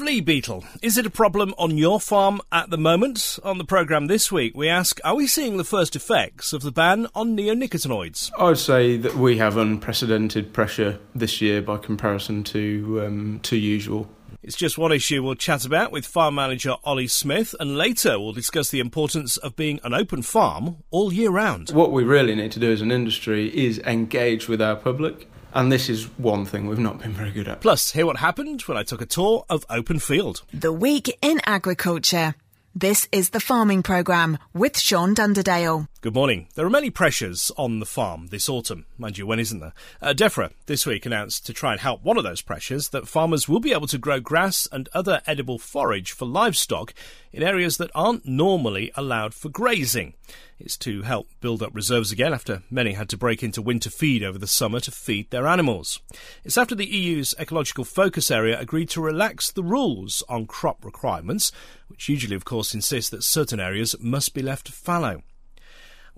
flea beetle. Is it a problem on your farm at the moment? On the programme this week, we ask Are we seeing the first effects of the ban on neonicotinoids? I'd say that we have unprecedented pressure this year by comparison to, um, to usual. It's just one issue we'll chat about with farm manager Ollie Smith, and later we'll discuss the importance of being an open farm all year round. What we really need to do as an industry is engage with our public. And this is one thing we've not been very good at. Plus, hear what happened when I took a tour of Open Field. The Week in Agriculture. This is the Farming Programme with Sean Dunderdale. Good morning. There are many pressures on the farm this autumn. Mind you, when isn't there? Uh, DEFRA this week announced to try and help one of those pressures that farmers will be able to grow grass and other edible forage for livestock in areas that aren't normally allowed for grazing. It's to help build up reserves again after many had to break into winter feed over the summer to feed their animals. It's after the EU's ecological focus area agreed to relax the rules on crop requirements, which usually, of course, insist that certain areas must be left fallow.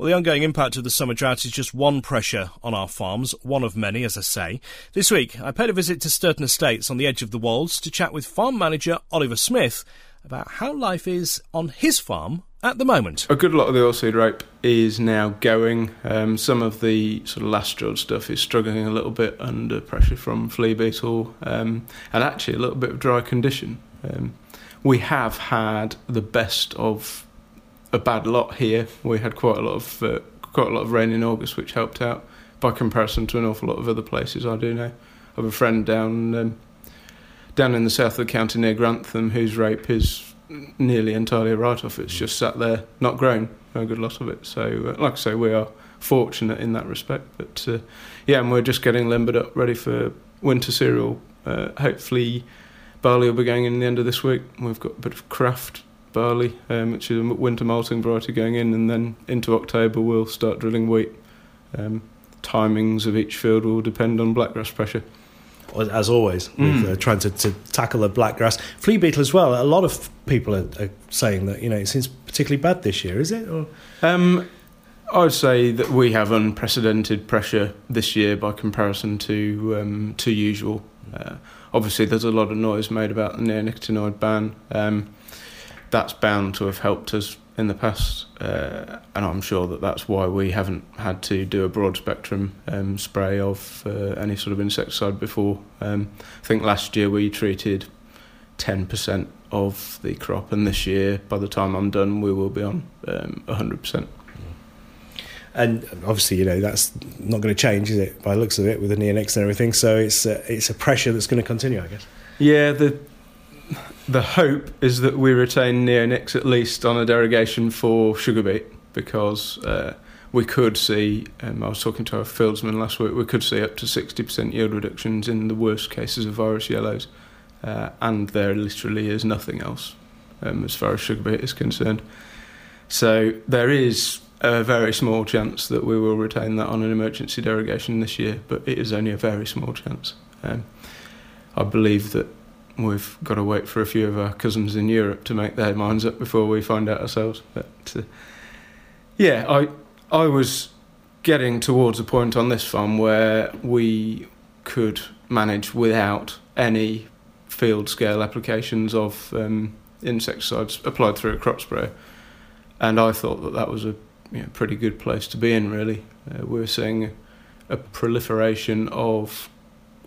Well, the ongoing impact of the summer drought is just one pressure on our farms, one of many, as I say. This week, I paid a visit to Stourton Estates on the edge of the Wolds to chat with farm manager Oliver Smith about how life is on his farm at the moment. A good lot of the oilseed rape is now going. Um, some of the sort of last drilled stuff is struggling a little bit under pressure from flea beetle um, and actually a little bit of dry condition. Um, we have had the best of a bad lot here. We had quite a lot of uh, quite a lot of rain in August, which helped out by comparison to an awful lot of other places I do know. I have a friend down um, down in the south of the county near Grantham whose rape is nearly entirely a write-off. It's just sat there, not grown, a good lot of it. So, uh, like I say, we are fortunate in that respect. But uh, yeah, and we're just getting limbered up, ready for winter cereal. Uh, hopefully, barley will be going in the end of this week. We've got a bit of craft barley, um, which is a winter malting variety going in, and then into October we'll start drilling wheat. Um, timings of each field will depend on blackgrass pressure as always, mm. with, uh, trying to, to tackle the blackgrass. Flea beetle as well. A lot of people are, are, saying that you know it seems particularly bad this year. Is it? Um, I would say that we have unprecedented pressure this year by comparison to um, to usual. Uh, obviously, there's a lot of noise made about the neonicotinoid ban. That's bound to have helped us in the past, uh, and I'm sure that that's why we haven't had to do a broad spectrum um, spray of uh, any sort of insecticide before. Um, I think last year we treated 10% of the crop, and this year, by the time I'm done, we will be on um, 100%. And obviously, you know that's not going to change, is it? By the looks of it, with the neonics and everything. So it's uh, it's a pressure that's going to continue, I guess. Yeah, the the hope is that we retain neonics at least on a derogation for sugar beet because uh, we could see, um, I was talking to our fieldsman last week, we could see up to 60% yield reductions in the worst cases of virus yellows, uh, and there literally is nothing else um, as far as sugar beet is concerned. So there is a very small chance that we will retain that on an emergency derogation this year, but it is only a very small chance. Um, I believe that we've got to wait for a few of our cousins in Europe to make their minds up before we find out ourselves. But uh, yeah, I I was getting towards a point on this farm where we could manage without any field scale applications of um, insecticides applied through a crop sprayer, and I thought that that was a you know, pretty good place to be in. Really, uh, we were seeing a, a proliferation of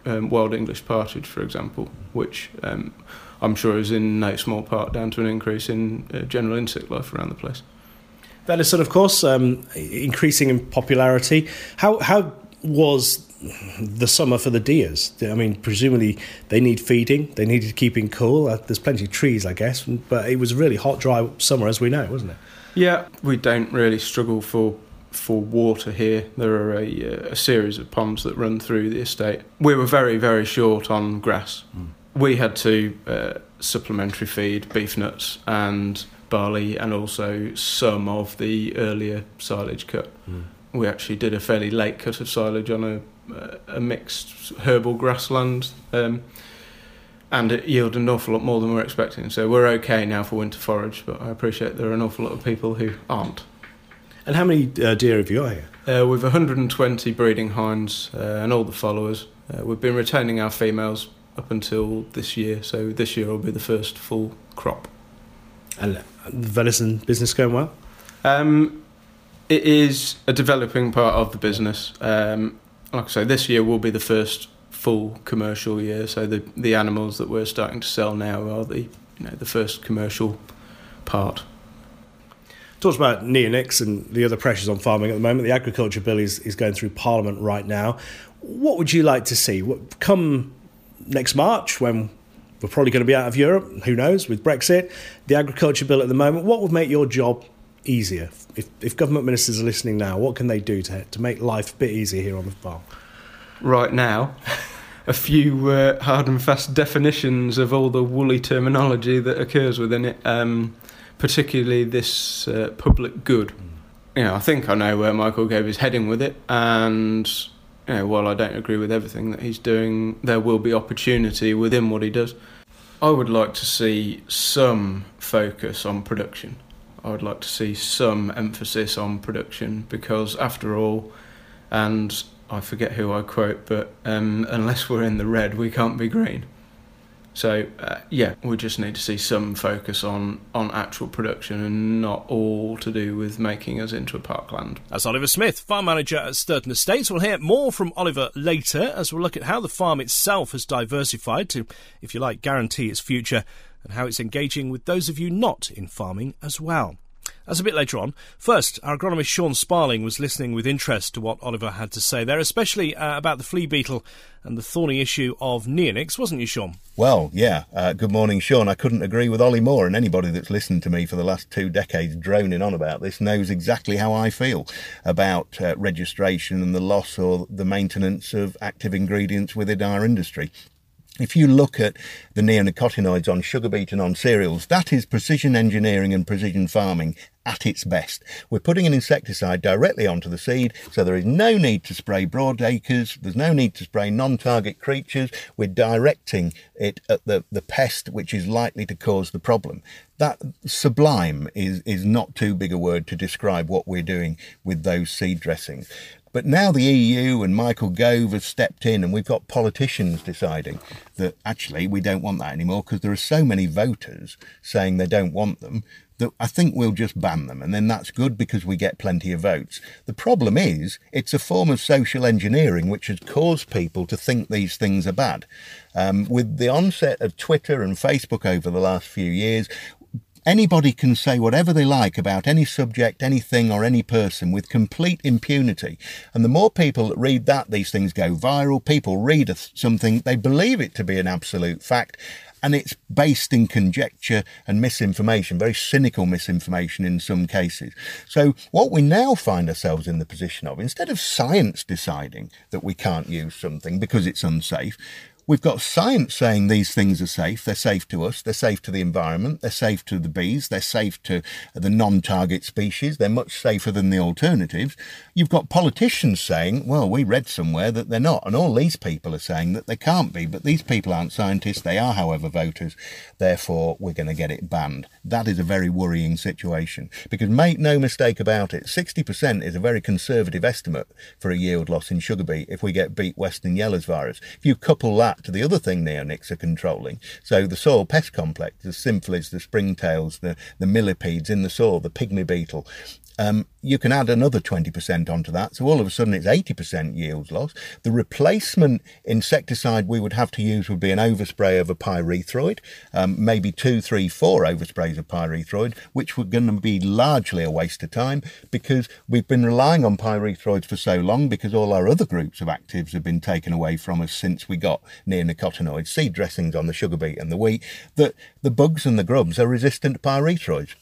um, wild English partridge, for example, which um, I'm sure is in no small part down to an increase in uh, general insect life around the place. Venison, of course, um, increasing in popularity. How how was the summer for the deers? I mean, presumably they need feeding, they needed keeping cool. Uh, there's plenty of trees, I guess, but it was a really hot, dry summer, as we know, wasn't it? Yeah, we don't really struggle for for water here. There are a, uh, a, series of ponds that run through the estate. We were very, very short on grass. Mm. We had to uh, supplementary feed beef nuts and barley and also some of the earlier silage cut. Mm. We actually did a fairly late cut of silage on a, a mixed herbal grassland. Um, and it yielded an awful lot more than we were expecting. So we're okay now for winter forage, but I appreciate there are an awful lot of people who aren't. And how many uh, deer have you got here? Uh, we've 120 breeding hinds uh, and all the followers. Uh, we've been retaining our females up until this year. So this year will be the first full crop. And the venison business going well? Um, it is a developing part of the business. Um, like I say, this year will be the first full commercial year. So the the animals that we're starting to sell now are the you know the first commercial part. Talks about neonics and the other pressures on farming at the moment. The agriculture bill is, is going through Parliament right now. What would you like to see? What, come next March, when we're probably going to be out of Europe, who knows, with Brexit, the agriculture bill at the moment, what would make your job easier? If, if government ministers are listening now, what can they do to, to make life a bit easier here on the farm? Right now, a few uh, hard and fast definitions of all the woolly terminology that occurs within it, um, particularly this uh, public good. You know, I think I know where Michael Gove his heading with it, and you know, while I don't agree with everything that he's doing, there will be opportunity within what he does. I would like to see some focus on production. I would like to see some emphasis on production because, after all, and I forget who I quote, but um, unless we're in the red, we can't be green. So uh, yeah, we just need to see some focus on on actual production and not all to do with making us into a parkland. As Oliver Smith, farm manager at Stourton Estates. We'll hear more from Oliver later as we'll look at how the farm itself has diversified to, if you like, guarantee its future and how it's engaging with those of you not in farming as well. As a bit later on. First, our agronomist Sean Sparling was listening with interest to what Oliver had to say there, especially uh, about the flea beetle and the thorny issue of neonics, wasn't you, Sean? Well, yeah. Uh, good morning, Sean. I couldn't agree with Ollie more, and anybody that's listened to me for the last two decades droning on about this knows exactly how I feel about uh, registration and the loss or the maintenance of active ingredients within our industry. If you look at the neonicotinoids on sugar beet and on cereals, that is precision engineering and precision farming at its best. We're putting an insecticide directly onto the seed, so there is no need to spray broad acres, there's no need to spray non-target creatures. We're directing it at the, the pest which is likely to cause the problem. That sublime is, is not too big a word to describe what we're doing with those seed dressings. But now the EU and Michael Gove have stepped in, and we've got politicians deciding that actually we don't want that anymore because there are so many voters saying they don't want them that I think we'll just ban them. And then that's good because we get plenty of votes. The problem is it's a form of social engineering which has caused people to think these things are bad. Um, with the onset of Twitter and Facebook over the last few years, Anybody can say whatever they like about any subject, anything, or any person with complete impunity. And the more people that read that, these things go viral. People read something, they believe it to be an absolute fact, and it's based in conjecture and misinformation, very cynical misinformation in some cases. So, what we now find ourselves in the position of, instead of science deciding that we can't use something because it's unsafe, We've got science saying these things are safe. They're safe to us. They're safe to the environment. They're safe to the bees. They're safe to the non-target species. They're much safer than the alternatives. You've got politicians saying, well, we read somewhere that they're not. And all these people are saying that they can't be. But these people aren't scientists. They are, however, voters. Therefore, we're going to get it banned. That is a very worrying situation. Because make no mistake about it, 60% is a very conservative estimate for a yield loss in sugar beet if we get beet western yellows virus. If you couple that to the other thing neonics are controlling. So the soil pest complex, simple as the springtails, the, the millipedes in the soil, the pygmy beetle, um, you can add another 20% onto that. So all of a sudden it's 80% yields loss. The replacement insecticide we would have to use would be an overspray of a pyrethroid, um, maybe two, three, four oversprays of pyrethroid, which were going to be largely a waste of time because we've been relying on pyrethroids for so long because all our other groups of actives have been taken away from us since we got neonicotinoids, seed dressings on the sugar beet and the wheat, that the bugs and the grubs are resistant to pyrethroids.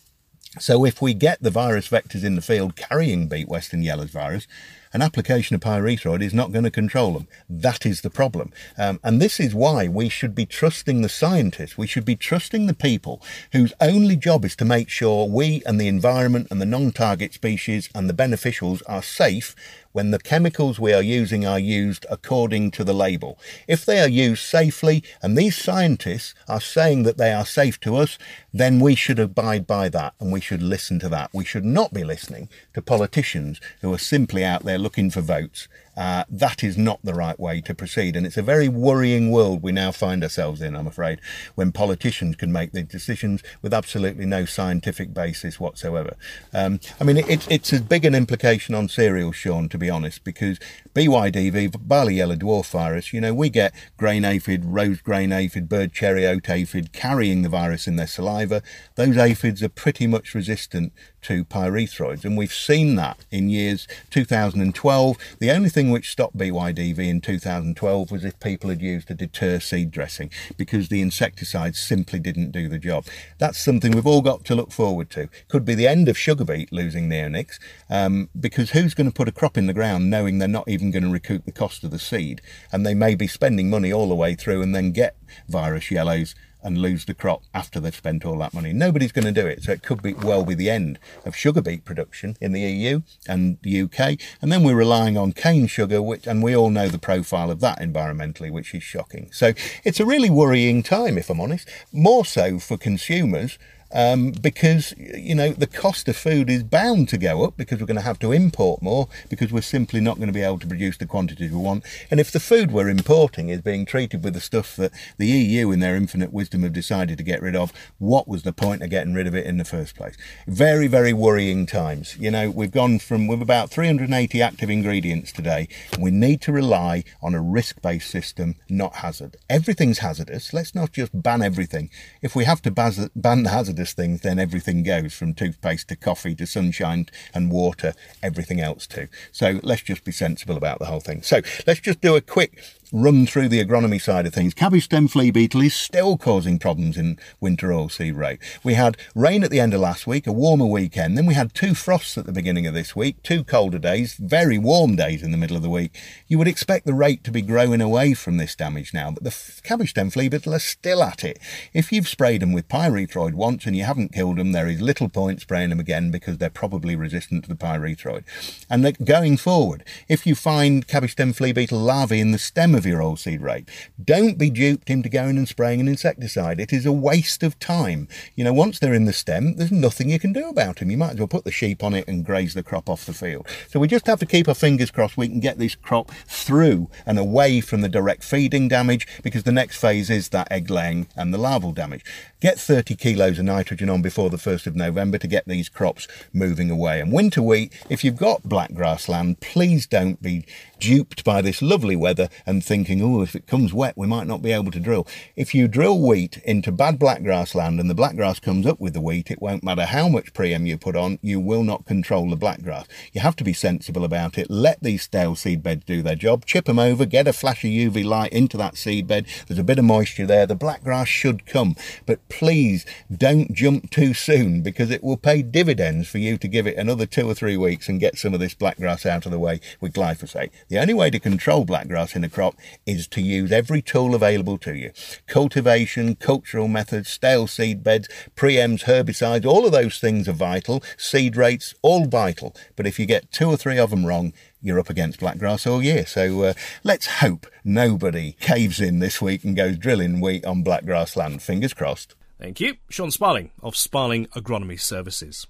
So if we get the virus vectors in the field carrying beet western yellows virus, an application of pyrethroid is not going to control them. That is the problem. Um, and this is why we should be trusting the scientists. We should be trusting the people whose only job is to make sure we and the environment and the non-target species and the beneficials are safe when the chemicals we are using are used according to the label. If they are used safely, and these scientists are saying that they are safe to us, then we should abide by that and we should listen to that. We should not be listening to politicians who are simply out there looking for votes Uh, that is not the right way to proceed. And it's a very worrying world we now find ourselves in, I'm afraid, when politicians can make the decisions with absolutely no scientific basis whatsoever. Um, I mean, it, it's as big an implication on cereal, Sean, to be honest, because BYDV, barley yellow dwarf virus, you know, we get grain aphid, rose grain aphid, bird cherry oat aphid carrying the virus in their saliva. Those aphids are pretty much resistant to pyrethroids. And we've seen that in years 2012. The only thing which stopped BYDV in 2012 was if people had used a deter seed dressing because the insecticides simply didn't do the job. That's something we've all got to look forward to. Could be the end of sugar beet losing neonics um, because who's going to put a crop in the ground knowing they're not even going to recoup the cost of the seed and they may be spending money all the way through and then get virus yellows and lose the crop after they've spent all that money. Nobody's going to do it. So it could be well be the end of sugar beet production in the EU and the UK. And then we're relying on cane sugar, which, and we all know the profile of that environmentally, which is shocking. So it's a really worrying time, if I'm honest, more so for consumers um, because you know the cost of food is bound to go up because we're going to have to import more because we're simply not going to be able to produce the quantities we want. And if the food we're importing is being treated with the stuff that the EU, in their infinite wisdom, have decided to get rid of, what was the point of getting rid of it in the first place? Very, very worrying times. You know, we've gone from with about 380 active ingredients today. We need to rely on a risk-based system, not hazard. Everything's hazardous. Let's not just ban everything. If we have to ban the hazardous things, then everything goes from toothpaste to coffee to sunshine and water, everything else too. So let's just be sensible about the whole thing. So let's just do a quick run through the agronomy side of things. Cabbage stem flea beetle is still causing problems in winter oilseed rape. We had rain at the end of last week, a warmer weekend. Then we had two frosts at the beginning of this week, two colder days, very warm days in the middle of the week. You would expect the rape to be growing away from this damage now, but the cabbage stem flea beetle are still at it. If you've sprayed them with pyrethroid once and you haven't killed them, there is little point spraying them again because they're probably resistant to the pyrethroid. And going forward, if you find cabbage stem flea beetle larvae in the stem of of your oilseed rape. Don't be duped into going and spraying an insecticide. It is a waste of time. You know, once they're in the stem, there's nothing you can do about them. You might as well put the sheep on it and graze the crop off the field. So we just have to keep our fingers crossed we can get this crop through and away from the direct feeding damage because the next phase is that egg laying and the larval damage. Get 30 kilos of nitrogen on before the 1st of November to get these crops moving away. And winter wheat, if you've got black grassland, please don't be duped by this lovely weather and thinking, oh, if it comes wet, we might not be able to drill. If you drill wheat into bad black grassland and the black grass comes up with the wheat, it won't matter how much preem you put on, you will not control the black grass. You have to be sensible about it. Let these stale seed beds do their job. Chip them over, get a flash of UV light into that seed bed. There's a bit of moisture there. The black grass should come. But please don't jump too soon because it will pay dividends for you to give it another two or three weeks and get some of this black grass out of the way with glyphosate. The only way to control black grass in a crop is to use every tool available to you. Cultivation, cultural methods, stale seed beds, preems, herbicides, all of those things are vital. Seed rates, all vital. But if you get two or three of them wrong, you're up against black grass all year. So uh, let's hope nobody caves in this week and goes drilling wheat on black grass land. Fingers crossed. Thank you. Sean Sparling of Sparling Agronomy Services.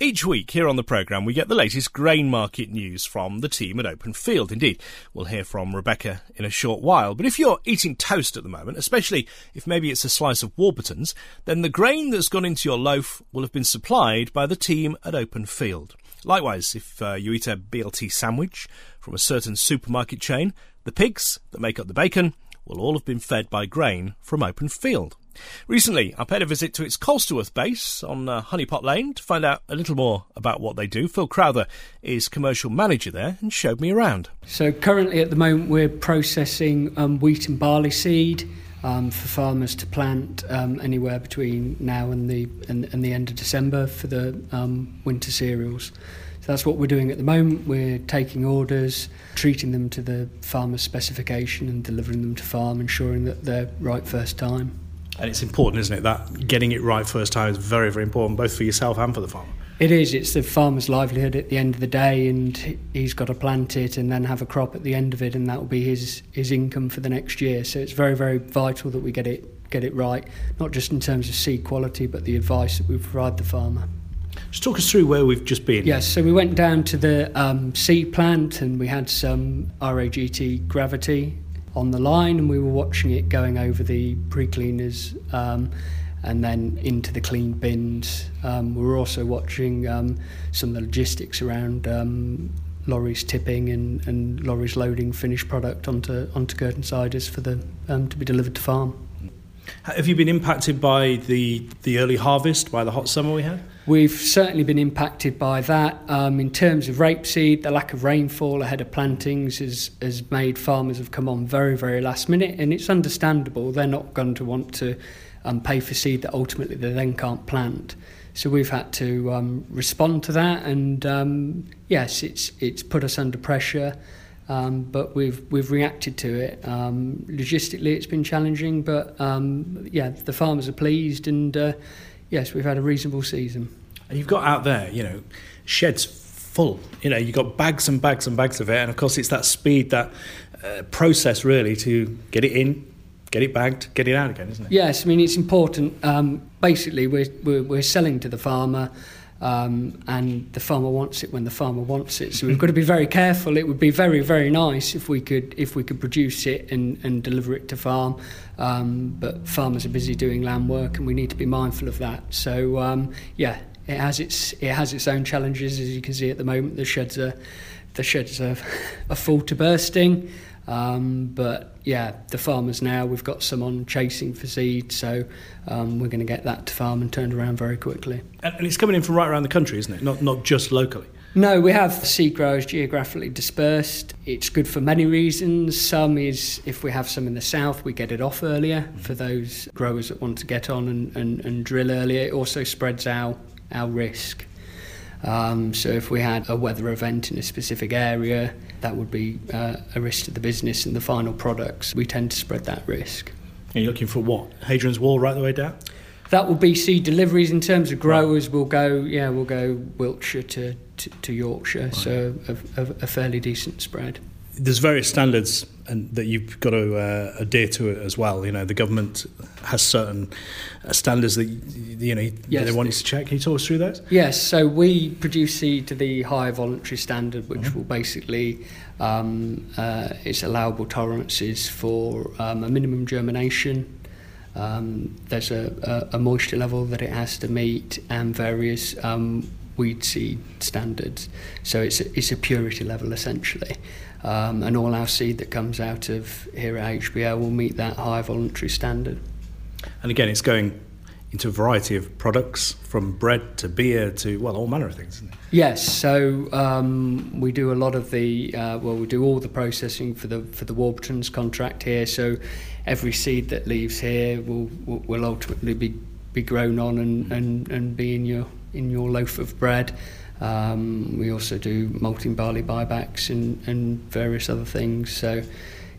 Each week here on the programme, we get the latest grain market news from the team at Open Field. Indeed, we'll hear from Rebecca in a short while. But if you're eating toast at the moment, especially if maybe it's a slice of Warburton's, then the grain that's gone into your loaf will have been supplied by the team at Open Field. Likewise, if uh, you eat a BLT sandwich from a certain supermarket chain, the pigs that make up the bacon will all have been fed by grain from Open Field. Recently, I paid a visit to its Colsterworth base on uh, Honeypot Lane to find out a little more about what they do. Phil Crowther is commercial manager there and showed me around. So, currently at the moment, we're processing um, wheat and barley seed. Um, for farmers to plant um, anywhere between now and the and, and, the end of December for the um, winter cereals. So that's what we're doing at the moment. We're taking orders, treating them to the farmer's specification, and delivering them to farm, ensuring that they're right first time. And it's important, isn't it? That getting it right first time is very, very important, both for yourself and for the farmer. It is. It's the farmer's livelihood at the end of the day, and he's got to plant it and then have a crop at the end of it, and that will be his his income for the next year. So it's very, very vital that we get it get it right, not just in terms of seed quality, but the advice that we provide the farmer. Just talk us through where we've just been. Yes, so we went down to the um, seed plant and we had some RAGT gravity on the line and we were watching it going over the pre-cleaners um, and then into the clean bins. Um, we were also watching um, some of the logistics around um, lorries tipping and, and lorries loading finished product onto onto curtain siders for the um, to be delivered to farm. Have you been impacted by the the early harvest, by the hot summer we had? We've certainly been impacted by that. Um, in terms of rapeseed, the lack of rainfall ahead of plantings has, has made farmers have come on very, very last minute, and it's understandable. They're not going to want to um, pay for seed that ultimately they then can't plant. So we've had to um, respond to that, and um, yes, it's it's put us under pressure, um, but we've we've reacted to it. Um, logistically, it's been challenging, but um, yeah, the farmers are pleased, and uh, yes, we've had a reasonable season. And you've got out there, you know, sheds full. You know, you've got bags and bags and bags of it, and of course, it's that speed, that uh, process really to get it in, get it bagged, get it out again, isn't it? Yes, I mean it's important. Um, basically, we're, we're we're selling to the farmer. Um, and the farmer wants it when the farmer wants it. So we've got to be very careful. It would be very, very nice if we could if we could produce it and, and deliver it to farm. Um, but farmers are busy doing land work, and we need to be mindful of that. So um, yeah, it has its it has its own challenges, as you can see at the moment. The sheds are the sheds are, are full to bursting. Um, but yeah, the farmers now, we've got some on chasing for seed, so um, we're going to get that to farm and turned around very quickly. And, it's coming in from right around the country, isn't it? Not, not just locally. No, we have seed growers geographically dispersed. It's good for many reasons. Some is if we have some in the south, we get it off earlier for those growers that want to get on and, and, and drill earlier. It also spreads our, our risk. Um, so if we had a weather event in a specific area, that would be uh, a risk to the business and the final products. We tend to spread that risk. Are you looking for what? Hadrian's Wall right the way down? That will be seed deliveries in terms of growers. We'll go, yeah, we'll go Wiltshire to, to, to Yorkshire, right. so a, a, a fairly decent spread there's various standards and that you've got to uh, adhere to it as well. You know, the government has certain uh, standards that you know yes, they want you to check. Can you talk us through those? Yes. So we produce seed to the high voluntary standard, which mm-hmm. will basically um, uh, it's allowable tolerances for um, a minimum germination. Um, there's a, a, a, moisture level that it has to meet and various um, weed seed standards. So it's a, it's a purity level essentially um, and all our seed that comes out of here at HBL will meet that high voluntary standard. And again, it's going into a variety of products from bread to beer to well all manner of things yes so um, we do a lot of the uh, well we do all the processing for the for the Warburtons contract here. So every seed that leaves here will will, will ultimately be be grown on and, and, and be in your in your loaf of bread um, we also do malting barley buybacks and, and various other things. So,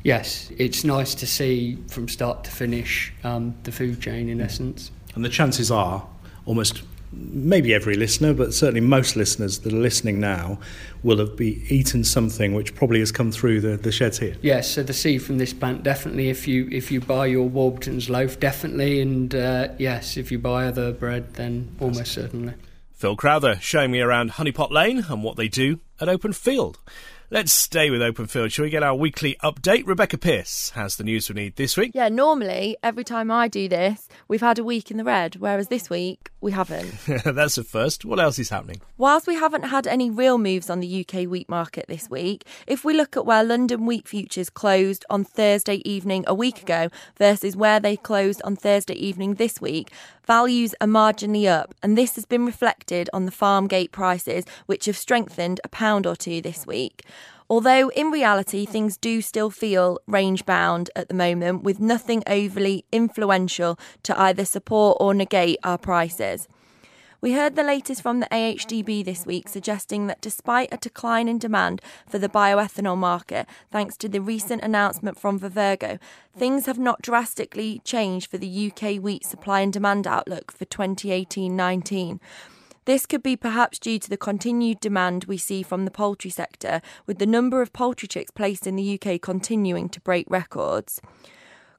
yes, it's nice to see from start to finish um, the food chain in essence. And the chances are, almost maybe every listener, but certainly most listeners that are listening now will have be eaten something which probably has come through the, the sheds here. Yes, so the seed from this plant definitely. If you if you buy your Warburton's loaf, definitely, and uh, yes, if you buy other bread, then almost certainly. Phil Crowther showing me around Honeypot Lane and what they do at Open Field. Let's stay with Open Field. Shall we get our weekly update? Rebecca Pierce has the news we need this week. Yeah, normally, every time I do this, we've had a week in the red, whereas this week, we haven't. That's a first. What else is happening? Whilst we haven't had any real moves on the UK wheat market this week, if we look at where London wheat futures closed on Thursday evening a week ago versus where they closed on Thursday evening this week, values are marginally up, and this has been reflected on the farm gate prices, which have strengthened a pound or two this week. Although in reality, things do still feel range bound at the moment, with nothing overly influential to either support or negate our prices. We heard the latest from the AHDB this week suggesting that despite a decline in demand for the bioethanol market, thanks to the recent announcement from Vivergo, things have not drastically changed for the UK wheat supply and demand outlook for 2018 19. This could be perhaps due to the continued demand we see from the poultry sector, with the number of poultry chicks placed in the UK continuing to break records.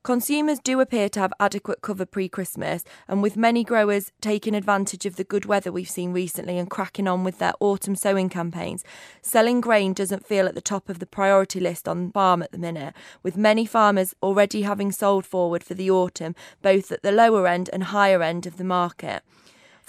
Consumers do appear to have adequate cover pre Christmas, and with many growers taking advantage of the good weather we've seen recently and cracking on with their autumn sowing campaigns, selling grain doesn't feel at the top of the priority list on farm at the minute, with many farmers already having sold forward for the autumn, both at the lower end and higher end of the market.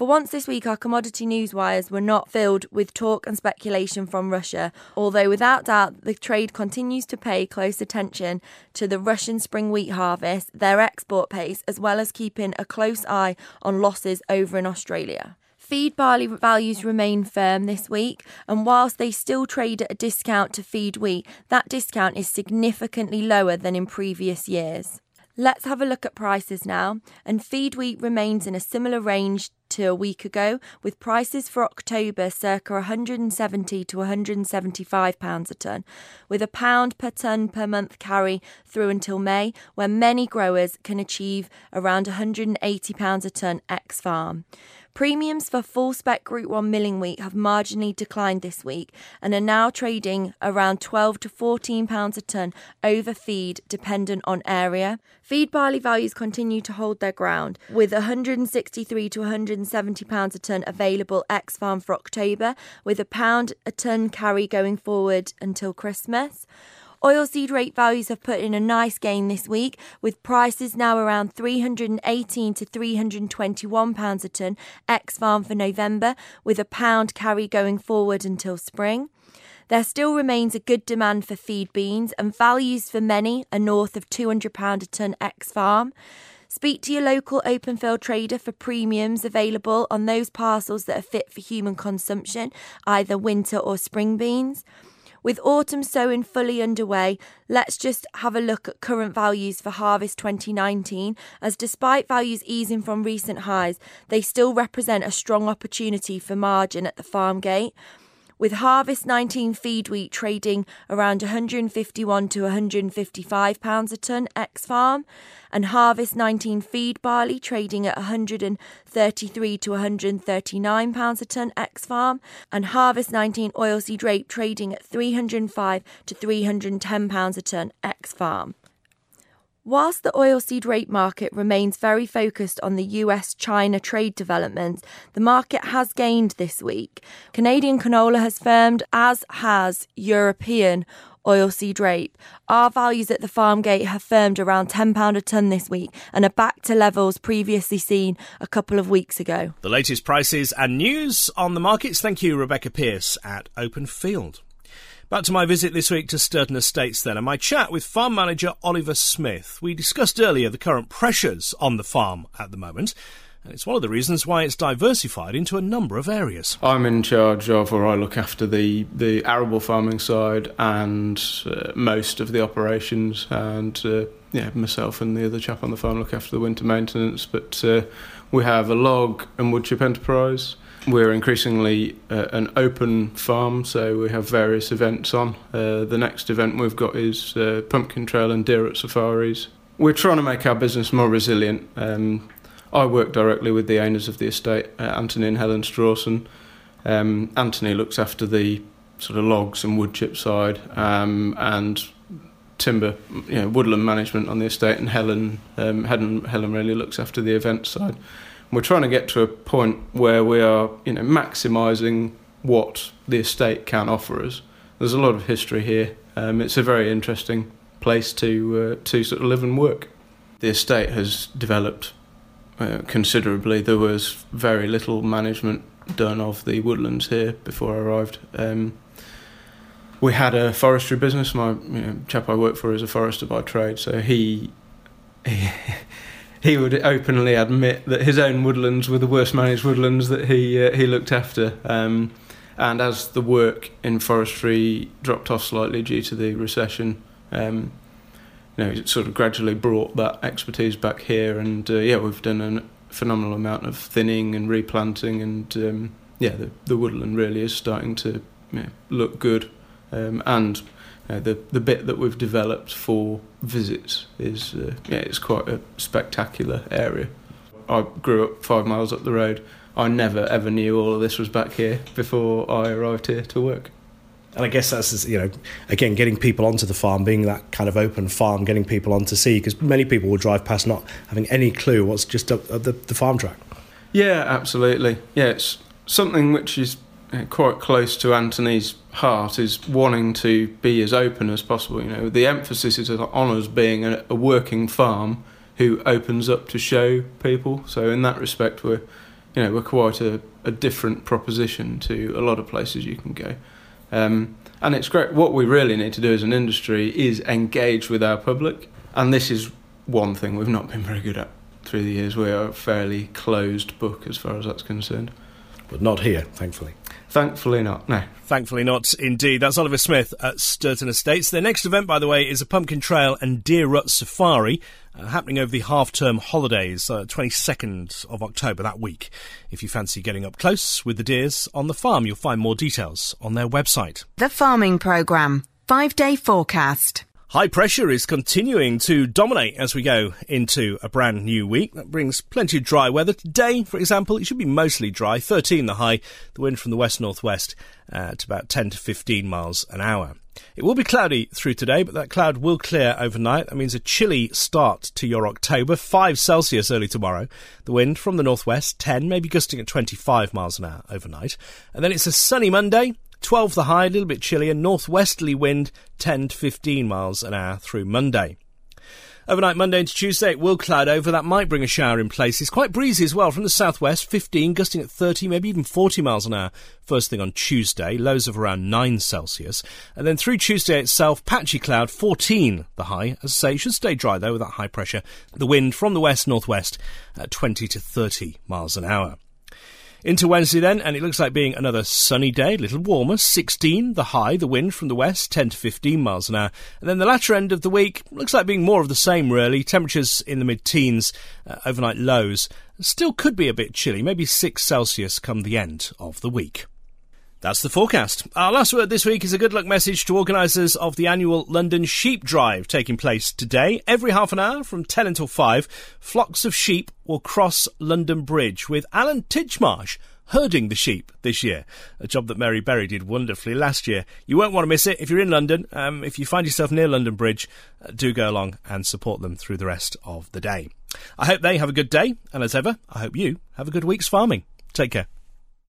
For once this week, our commodity news wires were not filled with talk and speculation from Russia, although without doubt the trade continues to pay close attention to the Russian spring wheat harvest, their export pace, as well as keeping a close eye on losses over in Australia. Feed barley values remain firm this week, and whilst they still trade at a discount to feed wheat, that discount is significantly lower than in previous years. Let's have a look at prices now, and feed wheat remains in a similar range to a week ago, with prices for October circa 170 to 175 pounds a tonne, with a pound per tonne per month carry through until May, where many growers can achieve around 180 pounds a tonne ex farm. Premiums for full spec Group 1 milling wheat have marginally declined this week and are now trading around 12 to 14 pounds a tonne over feed dependent on area. Feed barley values continue to hold their ground with 163 to 170 pounds a tonne available ex farm for October with a pound a tonne carry going forward until Christmas. Oilseed rape values have put in a nice gain this week, with prices now around 318 to 321 pounds a tonne ex farm for November, with a pound carry going forward until spring. There still remains a good demand for feed beans, and values for many are north of £200 a tonne ex farm. Speak to your local open field trader for premiums available on those parcels that are fit for human consumption, either winter or spring beans. With autumn sowing fully underway, let's just have a look at current values for harvest 2019, as despite values easing from recent highs, they still represent a strong opportunity for margin at the farm gate with Harvest 19 feed wheat trading around 151 to 155 pounds a ton ex farm, and Harvest 19 feed barley trading at 133 to 139 pounds a ton ex farm, and Harvest 19 oilseed rape trading at 305 to 310 pounds a ton ex farm. Whilst the oilseed rape market remains very focused on the US China trade developments, the market has gained this week. Canadian canola has firmed, as has European oilseed rape. Our values at the farm gate have firmed around £10 a tonne this week and are back to levels previously seen a couple of weeks ago. The latest prices and news on the markets. Thank you, Rebecca Pearce at Open Field. Back to my visit this week to Stourton Estates then, and my chat with farm manager Oliver Smith. We discussed earlier the current pressures on the farm at the moment, and it's one of the reasons why it's diversified into a number of areas. I'm in charge of, or I look after the, the arable farming side and uh, most of the operations, and uh, yeah, myself and the other chap on the farm look after the winter maintenance. But uh, we have a log and woodchip enterprise we're increasingly uh, an open farm, so we have various events on. Uh, the next event we've got is uh, Pumpkin Trail and Deer at Safaris. We're trying to make our business more resilient. Um, I work directly with the owners of the estate, uh, Anthony and Helen Strawson. Um, Anthony looks after the sort of logs and wood chip side, um, and timber, you know, woodland management on the estate, and Helen, um, Helen, Helen really looks after the event side. We're trying to get to a point where we are, you know, maximising what the estate can offer us. There's a lot of history here. Um, it's a very interesting place to uh, to sort of live and work. The estate has developed uh, considerably. There was very little management done of the woodlands here before I arrived. Um, we had a forestry business. My you know, chap I work for is a forester by trade, so he, he he would openly admit that his own woodlands were the worst managed woodlands that he uh, he looked after. Um, and as the work in forestry dropped off slightly due to the recession, um, you know, it sort of gradually brought that expertise back here. And uh, yeah, we've done a phenomenal amount of thinning and replanting, and um, yeah, the, the woodland really is starting to look good. Um, and uh, the the bit that we've developed for visits is uh, yeah, it's quite a spectacular area. I grew up five miles up the road. I never ever knew all of this was back here before I arrived here to work. And I guess that's you know again getting people onto the farm, being that kind of open farm, getting people on to see because many people will drive past not having any clue what's just up, up the, the farm track. Yeah, absolutely. Yeah, it's something which is uh, quite close to Anthony's heart is wanting to be as open as possible. You know, the emphasis is on us being a, a working farm who opens up to show people. So in that respect, we're you know we're quite a, a different proposition to a lot of places you can go. Um, and it's great. What we really need to do as an industry is engage with our public, and this is one thing we've not been very good at through the years. We are a fairly closed book as far as that's concerned. But not here, thankfully. Thankfully not, no. Thankfully not, indeed. That's Oliver Smith at Stourton Estates. Their next event, by the way, is a pumpkin trail and deer rut safari uh, happening over the half-term holidays, uh, 22nd of October, that week. If you fancy getting up close with the deers on the farm, you'll find more details on their website. The Farming Programme. Five-day forecast. High pressure is continuing to dominate as we go into a brand new week. That brings plenty of dry weather. Today, for example, it should be mostly dry, 13 the high, the wind from the west northwest at about 10 to 15 miles an hour. It will be cloudy through today, but that cloud will clear overnight. That means a chilly start to your October, 5 Celsius early tomorrow. The wind from the northwest, 10, maybe gusting at 25 miles an hour overnight. And then it's a sunny Monday, 12 the high, a little bit chillier, northwesterly wind 10 to 15 miles an hour through Monday. Overnight Monday into Tuesday, it will cloud over. That might bring a shower in places. Quite breezy as well from the southwest, 15, gusting at 30, maybe even 40 miles an hour first thing on Tuesday, lows of around 9 Celsius. And then through Tuesday itself, patchy cloud, 14 the high. As I say, should stay dry though with that high pressure. The wind from the west northwest at 20 to 30 miles an hour. Into Wednesday then, and it looks like being another sunny day, a little warmer, 16 the high, the wind from the west, 10 to 15 miles an hour. And then the latter end of the week looks like being more of the same really, temperatures in the mid-teens, uh, overnight lows. Still could be a bit chilly, maybe 6 Celsius come the end of the week. That's the forecast. Our last word this week is a good luck message to organisers of the annual London Sheep Drive taking place today. Every half an hour from 10 until 5, flocks of sheep will cross London Bridge with Alan Titchmarsh herding the sheep this year. A job that Mary Berry did wonderfully last year. You won't want to miss it if you're in London. Um, if you find yourself near London Bridge, uh, do go along and support them through the rest of the day. I hope they have a good day, and as ever, I hope you have a good week's farming. Take care.